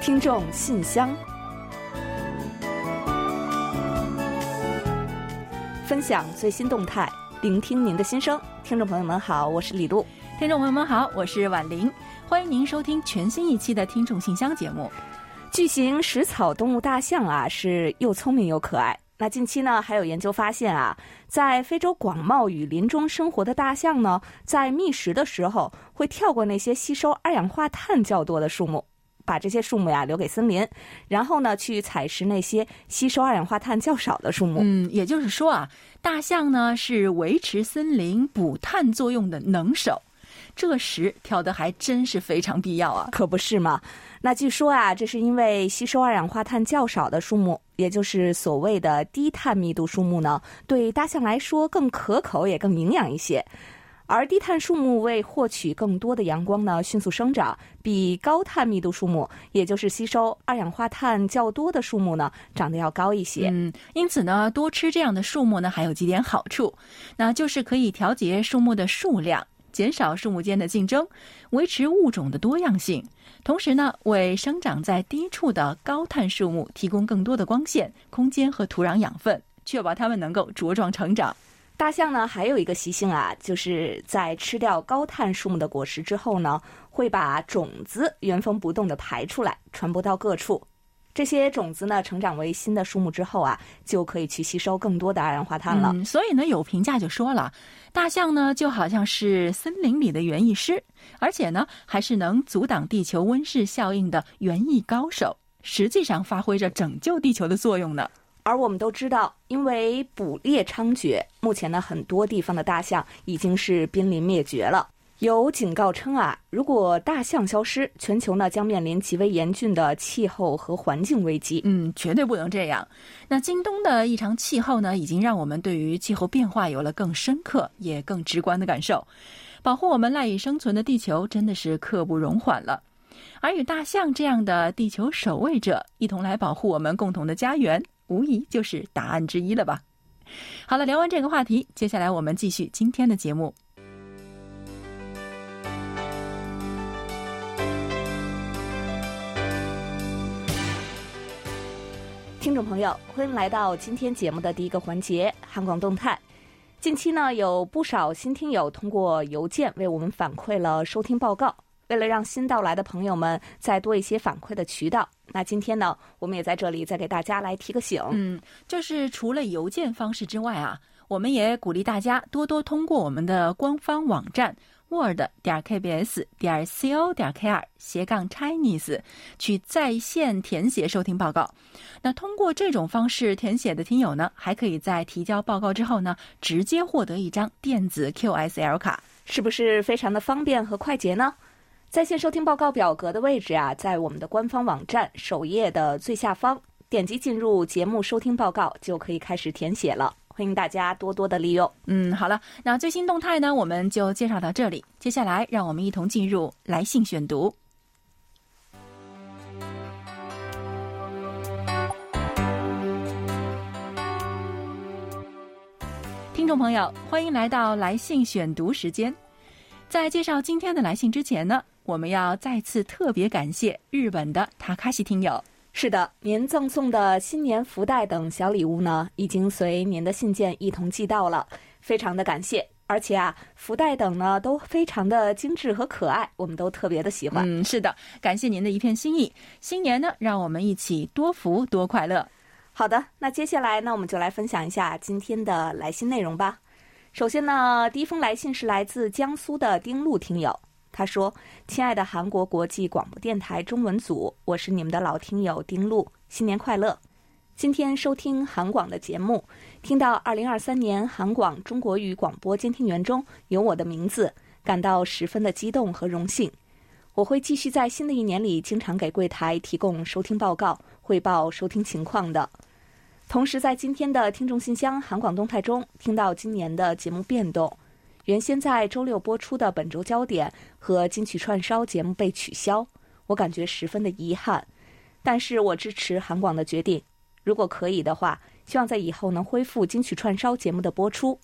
听众信箱，分享最新动态，聆听您的心声。听众朋友们好，我是李璐。听众朋友们好，我是婉玲。欢迎您收听全新一期的听众信箱节目。巨型食草动物大象啊，是又聪明又可爱。那近期呢，还有研究发现啊，在非洲广袤雨林中生活的大象呢，在觅食的时候会跳过那些吸收二氧化碳较多的树木。把这些树木呀留给森林，然后呢去采食那些吸收二氧化碳较少的树木。嗯，也就是说啊，大象呢是维持森林补碳作用的能手，这时挑的还真是非常必要啊，可不是吗？那据说啊，这是因为吸收二氧化碳较少的树木，也就是所谓的低碳密度树木呢，对大象来说更可口也更营养一些。而低碳树木为获取更多的阳光呢，迅速生长，比高碳密度树木，也就是吸收二氧化碳较多的树木呢，长得要高一些。嗯，因此呢，多吃这样的树木呢，还有几点好处，那就是可以调节树木的数量，减少树木间的竞争，维持物种的多样性，同时呢，为生长在低处的高碳树木提供更多的光线、空间和土壤养分，确保它们能够茁壮成长。大象呢，还有一个习性啊，就是在吃掉高碳树木的果实之后呢，会把种子原封不动的排出来，传播到各处。这些种子呢，成长为新的树木之后啊，就可以去吸收更多的二氧化碳了。所以呢，有评价就说了，大象呢就好像是森林里的园艺师，而且呢，还是能阻挡地球温室效应的园艺高手，实际上发挥着拯救地球的作用呢。而我们都知道，因为捕猎猖獗，目前呢很多地方的大象已经是濒临灭绝了。有警告称啊，如果大象消失，全球呢将面临极为严峻的气候和环境危机。嗯，绝对不能这样。那京东的异常气候呢，已经让我们对于气候变化有了更深刻也更直观的感受。保护我们赖以生存的地球，真的是刻不容缓了。而与大象这样的地球守卫者一同来保护我们共同的家园。无疑就是答案之一了吧。好了，聊完这个话题，接下来我们继续今天的节目。听众朋友，欢迎来到今天节目的第一个环节——韩广动态。近期呢，有不少新听友通过邮件为我们反馈了收听报告。为了让新到来的朋友们再多一些反馈的渠道，那今天呢，我们也在这里再给大家来提个醒。嗯，就是除了邮件方式之外啊，我们也鼓励大家多多通过我们的官方网站 word 点 kbs 点 co 点 kr 斜杠 chinese 去在线填写收听报告。那通过这种方式填写的听友呢，还可以在提交报告之后呢，直接获得一张电子 QSL 卡，是不是非常的方便和快捷呢？在线收听报告表格的位置啊，在我们的官方网站首页的最下方，点击进入节目收听报告就可以开始填写了。欢迎大家多多的利用。嗯，好了，那最新动态呢，我们就介绍到这里。接下来，让我们一同进入来信选读。听众朋友，欢迎来到来信选读时间。在介绍今天的来信之前呢。我们要再次特别感谢日本的塔卡西听友。是的，您赠送的新年福袋等小礼物呢，已经随您的信件一同寄到了，非常的感谢。而且啊，福袋等呢都非常的精致和可爱，我们都特别的喜欢。嗯，是的，感谢您的一片心意。新年呢，让我们一起多福多快乐。好的，那接下来呢，我们就来分享一下今天的来信内容吧。首先呢，第一封来信是来自江苏的丁路听友。他说：“亲爱的韩国国际广播电台中文组，我是你们的老听友丁璐，新年快乐！今天收听韩广的节目，听到二零二三年韩广中国语广播监听员中有我的名字，感到十分的激动和荣幸。我会继续在新的一年里经常给柜台提供收听报告，汇报收听情况的。同时，在今天的听众信箱韩广动态中，听到今年的节目变动。”原先在周六播出的本周焦点和金曲串烧节目被取消，我感觉十分的遗憾。但是我支持韩广的决定，如果可以的话，希望在以后能恢复金曲串烧节目的播出。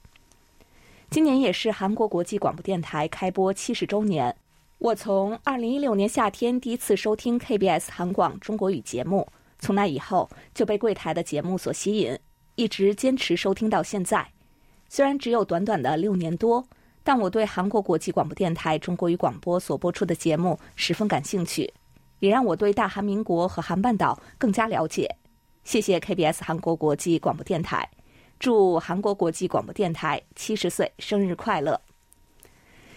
今年也是韩国国际广播电台开播七十周年，我从二零一六年夏天第一次收听 KBS 韩广中国语节目，从那以后就被柜台的节目所吸引，一直坚持收听到现在。虽然只有短短的六年多，但我对韩国国际广播电台中国语广播所播出的节目十分感兴趣，也让我对大韩民国和韩半岛更加了解。谢谢 KBS 韩国国际广播电台，祝韩国国际广播电台七十岁生日快乐！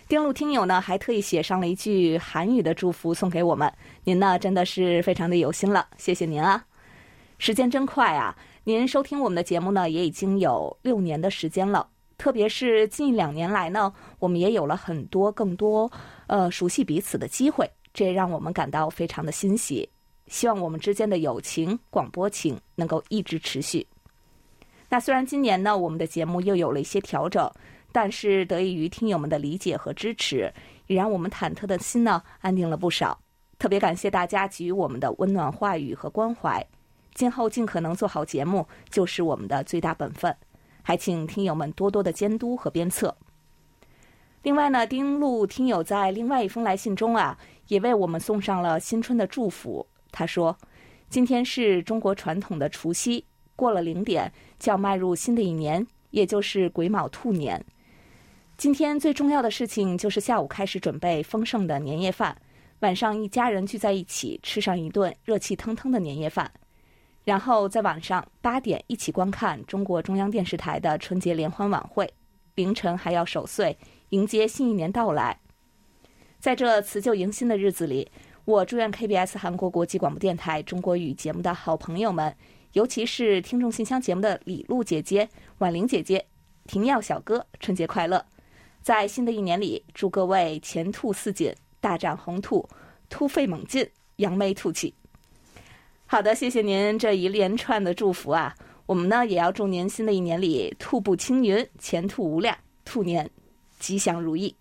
丁路听友呢还特意写上了一句韩语的祝福送给我们，您呢真的是非常的有心了，谢谢您啊！时间真快啊，您收听我们的节目呢也已经有六年的时间了，特别是近两年来呢，我们也有了很多更多呃熟悉彼此的机会，这也让我们感到非常的欣喜。希望我们之间的友情广播情能够一直持续。那虽然今年呢我们的节目又有了一些调整。但是得益于听友们的理解和支持，也让我们忐忑的心呢安定了不少。特别感谢大家给予我们的温暖话语和关怀。今后尽可能做好节目，就是我们的最大本分。还请听友们多多的监督和鞭策。另外呢，丁路听友在另外一封来信中啊，也为我们送上了新春的祝福。他说：“今天是中国传统的除夕，过了零点就要迈入新的一年，也就是癸卯兔年。”今天最重要的事情就是下午开始准备丰盛的年夜饭，晚上一家人聚在一起吃上一顿热气腾腾的年夜饭，然后在晚上八点一起观看中国中央电视台的春节联欢晚会，凌晨还要守岁迎接新一年到来。在这辞旧迎新的日子里，我祝愿 KBS 韩国国际广播电台中国语节目的好朋友们，尤其是听众信箱节目的李璐姐姐、婉玲姐姐、婷耀小哥，春节快乐！在新的一年里，祝各位前兔似锦，大展宏图，突飞猛进，扬眉吐气。好的，谢谢您这一连串的祝福啊！我们呢也要祝您新的一年里兔步青云，前途无量，兔年吉祥如意。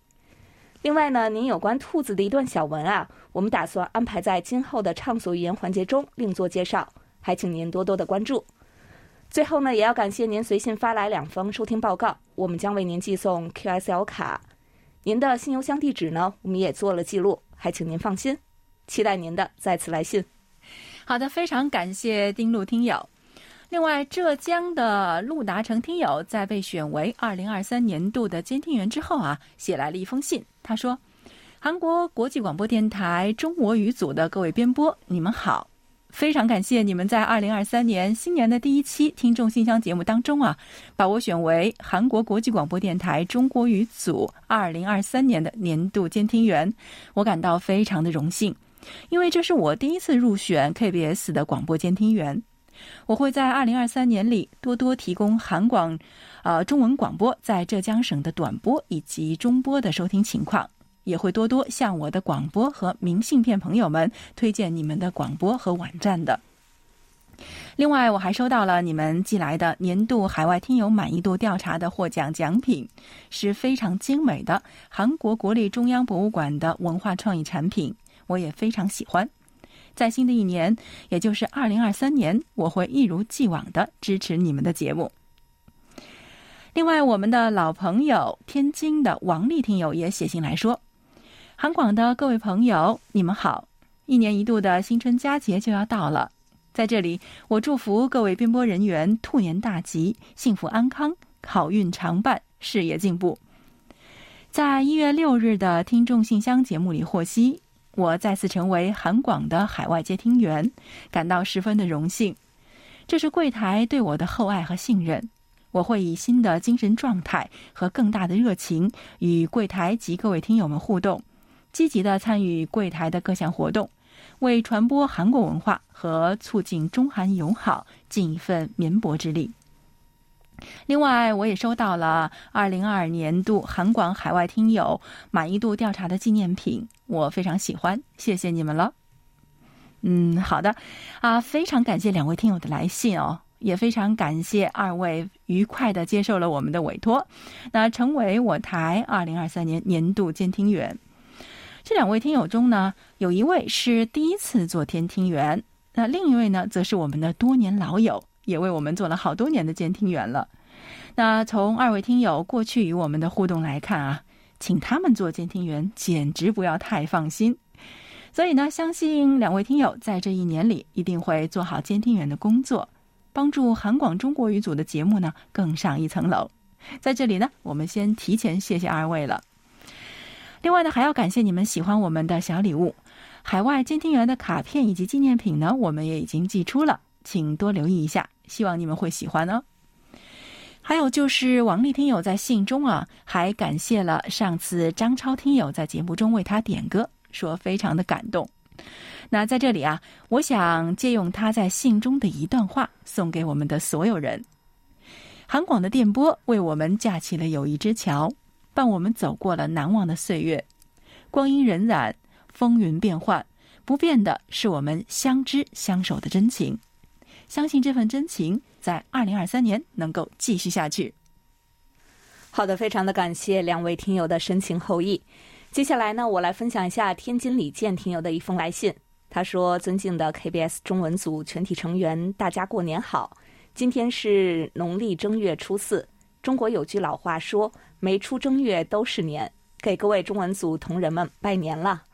另外呢，您有关兔子的一段小文啊，我们打算安排在今后的畅所欲言环节中另做介绍，还请您多多的关注。最后呢，也要感谢您随信发来两封收听报告，我们将为您寄送 QSL 卡。您的新邮箱地址呢，我们也做了记录，还请您放心，期待您的再次来信。好的，非常感谢丁路听友。另外，浙江的陆达成听友在被选为二零二三年度的监听员之后啊，写来了一封信。他说：“韩国国际广播电台中国语组的各位编播，你们好。”非常感谢你们在二零二三年新年的第一期听众信箱节目当中啊，把我选为韩国国际广播电台中国语组二零二三年的年度监听员，我感到非常的荣幸，因为这是我第一次入选 KBS 的广播监听员。我会在二零二三年里多多提供韩广，呃中文广播在浙江省的短波以及中波的收听情况。也会多多向我的广播和明信片朋友们推荐你们的广播和网站的。另外，我还收到了你们寄来的年度海外听友满意度调查的获奖奖品，是非常精美的韩国国立中央博物馆的文化创意产品，我也非常喜欢。在新的一年，也就是二零二三年，我会一如既往的支持你们的节目。另外，我们的老朋友天津的王丽听友也写信来说。韩广的各位朋友，你们好！一年一度的新春佳节就要到了，在这里，我祝福各位编播人员兔年大吉，幸福安康，好运常伴，事业进步。在一月六日的听众信箱节目里获悉，我再次成为韩广的海外接听员，感到十分的荣幸。这是柜台对我的厚爱和信任，我会以新的精神状态和更大的热情与柜台及各位听友们互动。积极的参与柜台的各项活动，为传播韩国文化和促进中韩友好尽一份绵薄之力。另外，我也收到了二零二二年度韩广海外听友满意度调查的纪念品，我非常喜欢，谢谢你们了。嗯，好的，啊，非常感谢两位听友的来信哦，也非常感谢二位愉快的接受了我们的委托，那成为我台二零二三年年度监听员。这两位听友中呢，有一位是第一次做监听员，那另一位呢，则是我们的多年老友，也为我们做了好多年的监听员了。那从二位听友过去与我们的互动来看啊，请他们做监听员，简直不要太放心。所以呢，相信两位听友在这一年里一定会做好监听员的工作，帮助韩广中国语组的节目呢更上一层楼。在这里呢，我们先提前谢谢二位了。另外呢，还要感谢你们喜欢我们的小礼物，海外监听员的卡片以及纪念品呢，我们也已经寄出了，请多留意一下，希望你们会喜欢哦。还有就是王丽听友在信中啊，还感谢了上次张超听友在节目中为他点歌，说非常的感动。那在这里啊，我想借用他在信中的一段话，送给我们的所有人。韩广的电波为我们架起了友谊之桥，伴我们走过了难忘的岁月。光阴荏苒，风云变幻，不变的是我们相知相守的真情。相信这份真情。在二零二三年能够继续下去。好的，非常的感谢两位听友的深情厚谊。接下来呢，我来分享一下天津李健听友的一封来信。他说：“尊敬的 KBS 中文组全体成员，大家过年好！今天是农历正月初四。中国有句老话说，没出正月都是年。给各位中文组同仁们拜年了，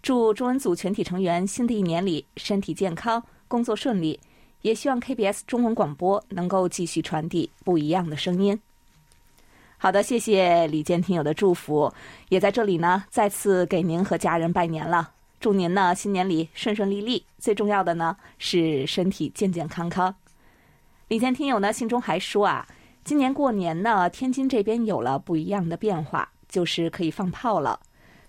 祝中文组全体成员新的一年里身体健康，工作顺利。”也希望 KBS 中文广播能够继续传递不一样的声音。好的，谢谢李健听友的祝福，也在这里呢再次给您和家人拜年了，祝您呢新年里顺顺利利，最重要的呢是身体健健康康。李健听友呢信中还说啊，今年过年呢天津这边有了不一样的变化，就是可以放炮了。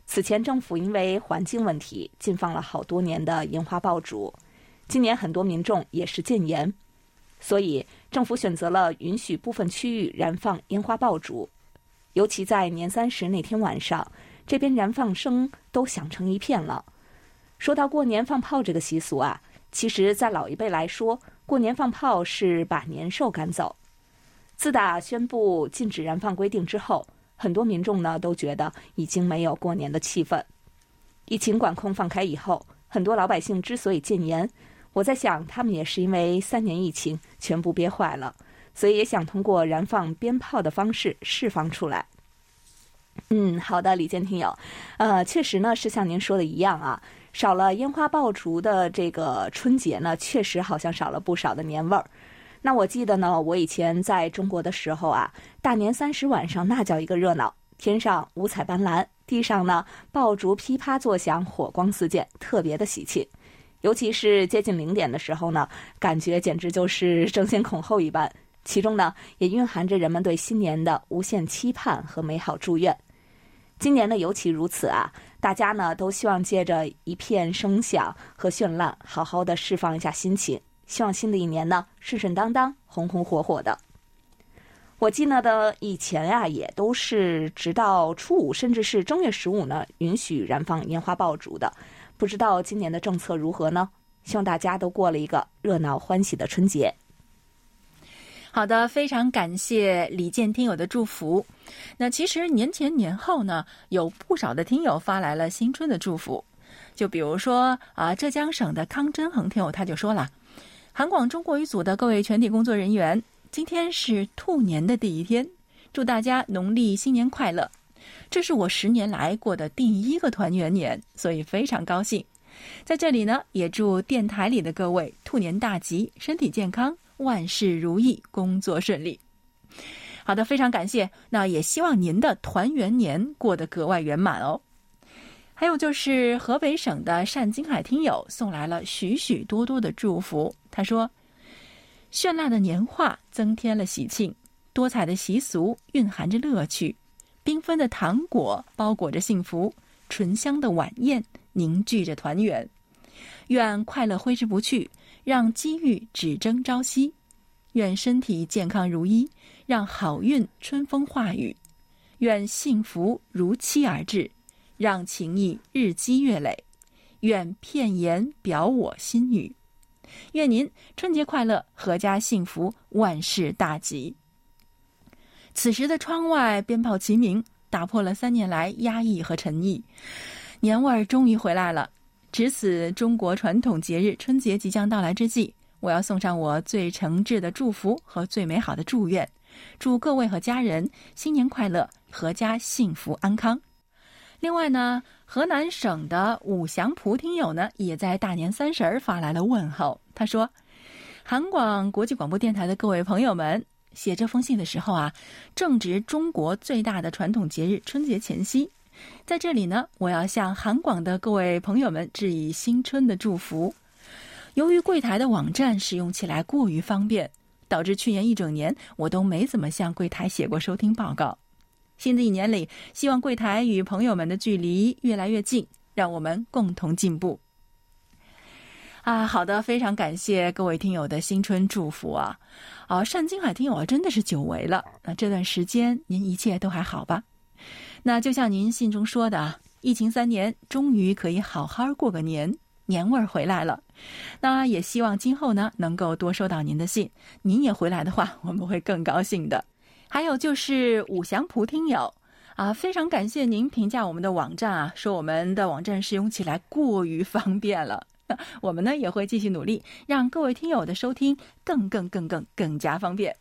此前政府因为环境问题禁放了好多年的烟花爆竹。今年很多民众也是禁烟，所以政府选择了允许部分区域燃放烟花爆竹，尤其在年三十那天晚上，这边燃放声都响成一片了。说到过年放炮这个习俗啊，其实，在老一辈来说，过年放炮是把年兽赶走。自打宣布禁止燃放规定之后，很多民众呢都觉得已经没有过年的气氛。疫情管控放开以后，很多老百姓之所以禁烟。我在想，他们也是因为三年疫情全部憋坏了，所以也想通过燃放鞭炮的方式释放出来。嗯，好的，李健听友，呃，确实呢是像您说的一样啊，少了烟花爆竹的这个春节呢，确实好像少了不少的年味儿。那我记得呢，我以前在中国的时候啊，大年三十晚上那叫一个热闹，天上五彩斑斓，地上呢爆竹噼啪作响，火光四溅，特别的喜庆。尤其是接近零点的时候呢，感觉简直就是争先恐后一般。其中呢，也蕴含着人们对新年的无限期盼和美好祝愿。今年呢，尤其如此啊！大家呢都希望借着一片声响和绚烂，好好的释放一下心情。希望新的一年呢，顺顺当当、红红火火的。我记得的以前啊，也都是直到初五，甚至是正月十五呢，允许燃放烟花爆竹的。不知道今年的政策如何呢？希望大家都过了一个热闹欢喜的春节。好的，非常感谢李健听友的祝福。那其实年前年后呢，有不少的听友发来了新春的祝福。就比如说啊，浙江省的康真恒听友他就说了：“韩广中国语组的各位全体工作人员，今天是兔年的第一天，祝大家农历新年快乐。”这是我十年来过的第一个团圆年，所以非常高兴。在这里呢，也祝电台里的各位兔年大吉，身体健康，万事如意，工作顺利。好的，非常感谢。那也希望您的团圆年过得格外圆满哦。还有就是河北省的单金海听友送来了许许多多的祝福。他说：“绚烂的年画增添了喜庆，多彩的习俗蕴含着乐趣。”缤纷的糖果包裹着幸福，醇香的晚宴凝聚着团圆。愿快乐挥之不去，让机遇只争朝夕；愿身体健康如一，让好运春风化雨；愿幸福如期而至，让情谊日积月累；愿片言表我心语。愿您春节快乐，阖家幸福，万事大吉。此时的窗外鞭炮齐鸣，打破了三年来压抑和沉寂，年味儿终于回来了。值此中国传统节日春节即将到来之际，我要送上我最诚挚的祝福和最美好的祝愿，祝各位和家人新年快乐，阖家幸福安康。另外呢，河南省的武祥蒲听友呢，也在大年三十儿发来了问候。他说：“韩广国际广播电台的各位朋友们，写这封信的时候啊，正值中国最大的传统节日春节前夕，在这里呢，我要向韩广的各位朋友们致以新春的祝福。由于柜台的网站使用起来过于方便，导致去年一整年我都没怎么向柜台写过收听报告。”新的一年里，希望柜台与朋友们的距离越来越近，让我们共同进步。啊，好的，非常感谢各位听友的新春祝福啊！啊，单金海听友啊，真的是久违了。那这段时间您一切都还好吧？那就像您信中说的，疫情三年，终于可以好好过个年，年味儿回来了。那也希望今后呢，能够多收到您的信，您也回来的话，我们会更高兴的。还有就是五祥蒲听友啊，非常感谢您评价我们的网站啊，说我们的网站使用起来过于方便了。我们呢也会继续努力，让各位听友的收听更更更更更加方便。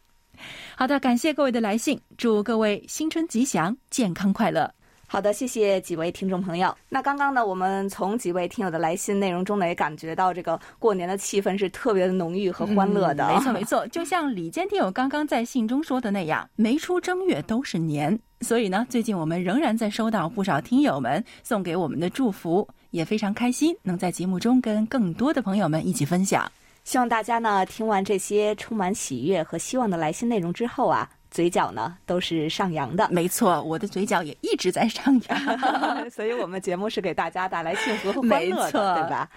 好的，感谢各位的来信，祝各位新春吉祥，健康快乐。好的，谢谢几位听众朋友。那刚刚呢，我们从几位听友的来信内容中呢，也感觉到这个过年的气氛是特别的浓郁和欢乐的。没错，没错。就像李坚听友刚刚在信中说的那样，没出正月都是年。所以呢，最近我们仍然在收到不少听友们送给我们的祝福，也非常开心能在节目中跟更多的朋友们一起分享。希望大家呢，听完这些充满喜悦和希望的来信内容之后啊。嘴角呢都是上扬的，没错，我的嘴角也一直在上扬，所以我们节目是给大家带来幸福和 欢乐的，对吧？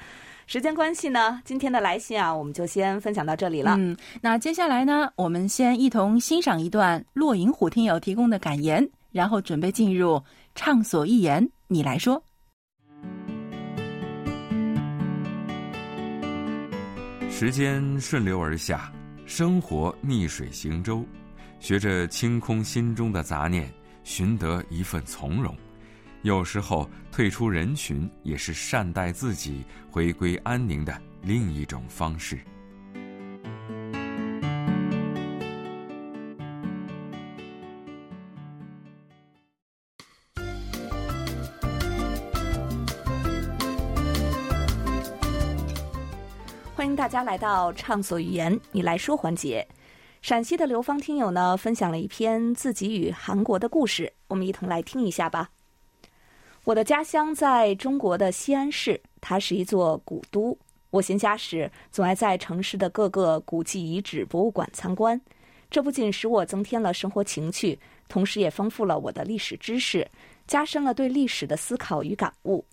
时间关系呢，今天的来信啊，我们就先分享到这里了。嗯，那接下来呢，我们先一同欣赏一段落银虎听友提供的感言，然后准备进入畅所欲言，你来说。时间顺流而下，生活逆水行舟。学着清空心中的杂念，寻得一份从容。有时候退出人群，也是善待自己、回归安宁的另一种方式。迎大家来到《畅所欲言》，你来说环节。陕西的刘芳听友呢，分享了一篇自己与韩国的故事，我们一同来听一下吧。我的家乡在中国的西安市，它是一座古都。我闲暇时总爱在城市的各个古迹遗址博物馆参观，这不仅使我增添了生活情趣，同时也丰富了我的历史知识，加深了对历史的思考与感悟。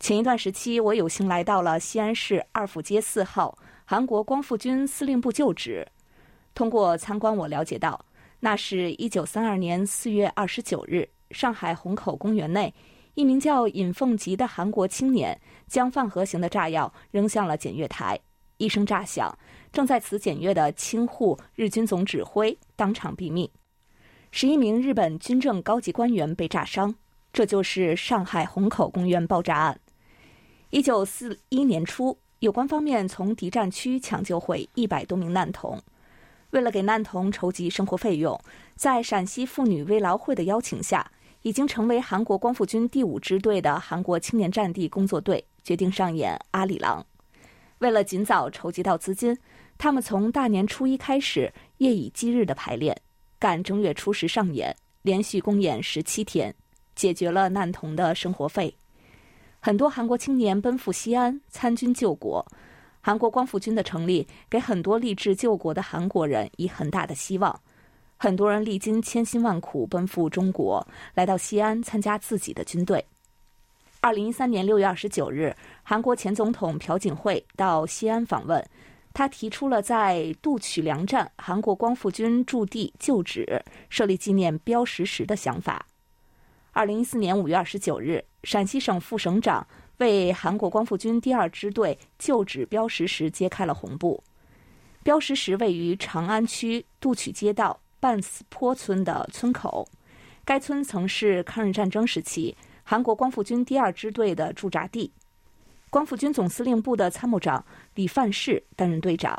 前一段时期，我有幸来到了西安市二府街四号韩国光复军司令部旧址。通过参观，我了解到，那是一九三二年四月二十九日，上海虹口公园内，一名叫尹凤吉的韩国青年将饭盒型的炸药扔向了检阅台，一声炸响，正在此检阅的青沪日军总指挥当场毙命，十一名日本军政高级官员被炸伤。这就是上海虹口公园爆炸案。一九四一年初，有关方面从敌占区抢救回一百多名难童。为了给难童筹集生活费用，在陕西妇女慰劳会的邀请下，已经成为韩国光复军第五支队的韩国青年战地工作队决定上演《阿里郎》。为了尽早筹集到资金，他们从大年初一开始夜以继日的排练，赶正月初十上演，连续公演十七天，解决了难童的生活费。很多韩国青年奔赴西安参军救国。韩国光复军的成立，给很多立志救国的韩国人以很大的希望。很多人历经千辛万苦奔赴中国，来到西安参加自己的军队。二零一三年六月二十九日，韩国前总统朴槿惠到西安访问，他提出了在杜曲梁站韩国光复军驻地旧址设立纪念标识石的想法。二零一四年五月二十九日，陕西省副省长。为韩国光复军第二支队旧址标识石揭开了红布。标识石位于长安区杜曲街道半死坡村的村口，该村曾是抗日战争时期韩国光复军第二支队的驻扎地。光复军总司令部的参谋长李范世担任队长。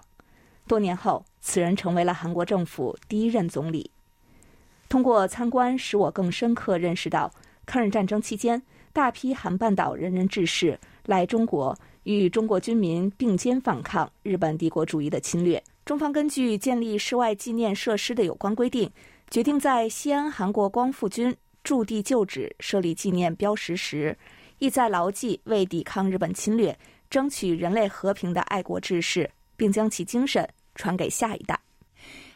多年后，此人成为了韩国政府第一任总理。通过参观，使我更深刻认识到，抗日战争期间，大批韩半岛仁人志士来中国，与中国军民并肩反抗日本帝国主义的侵略。中方根据建立室外纪念设施的有关规定，决定在西安韩国光复军驻地旧址设立纪念标识时，意在牢记为抵抗日本侵略、争取人类和平的爱国志士，并将其精神传给下一代。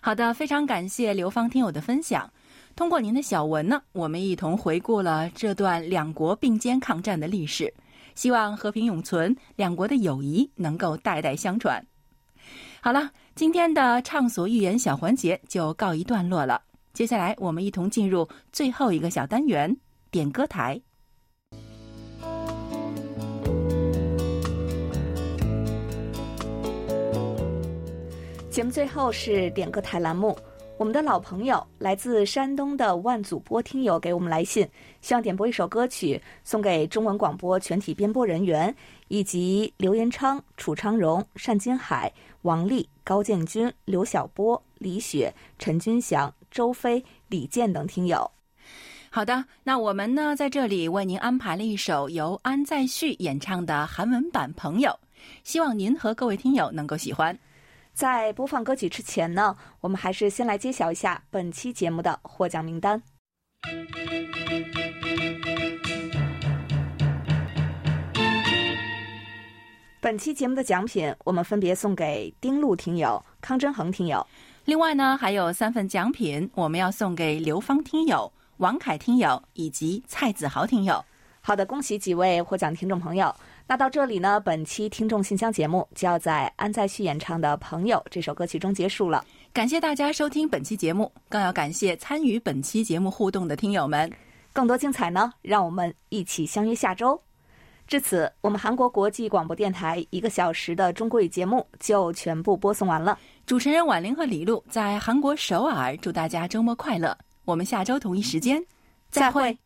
好的，非常感谢刘芳听友的分享。通过您的小文呢，我们一同回顾了这段两国并肩抗战的历史，希望和平永存，两国的友谊能够代代相传。好了，今天的畅所欲言小环节就告一段落了。接下来，我们一同进入最后一个小单元——点歌台。节目最后是点歌台栏目。我们的老朋友，来自山东的万祖波听友给我们来信，希望点播一首歌曲送给中文广播全体编播人员，以及刘延昌、楚昌荣、单金海、王丽、高建军、刘晓波、李雪、陈军祥、周飞、李健等听友。好的，那我们呢在这里为您安排了一首由安在旭演唱的韩文版《朋友》，希望您和各位听友能够喜欢。在播放歌曲之前呢，我们还是先来揭晓一下本期节目的获奖名单。本期节目的奖品，我们分别送给丁路听友、康真恒听友。另外呢，还有三份奖品，我们要送给刘芳听友、王凯听友以及蔡子豪听友。好的，恭喜几位获奖听众朋友。那到这里呢，本期听众信箱节目就要在安在旭演唱的《朋友》这首歌曲中结束了。感谢大家收听本期节目，更要感谢参与本期节目互动的听友们。更多精彩呢，让我们一起相约下周。至此，我们韩国国际广播电台一个小时的中国语节目就全部播送完了。主持人婉玲和李璐在韩国首尔，祝大家周末快乐。我们下周同一时间再会。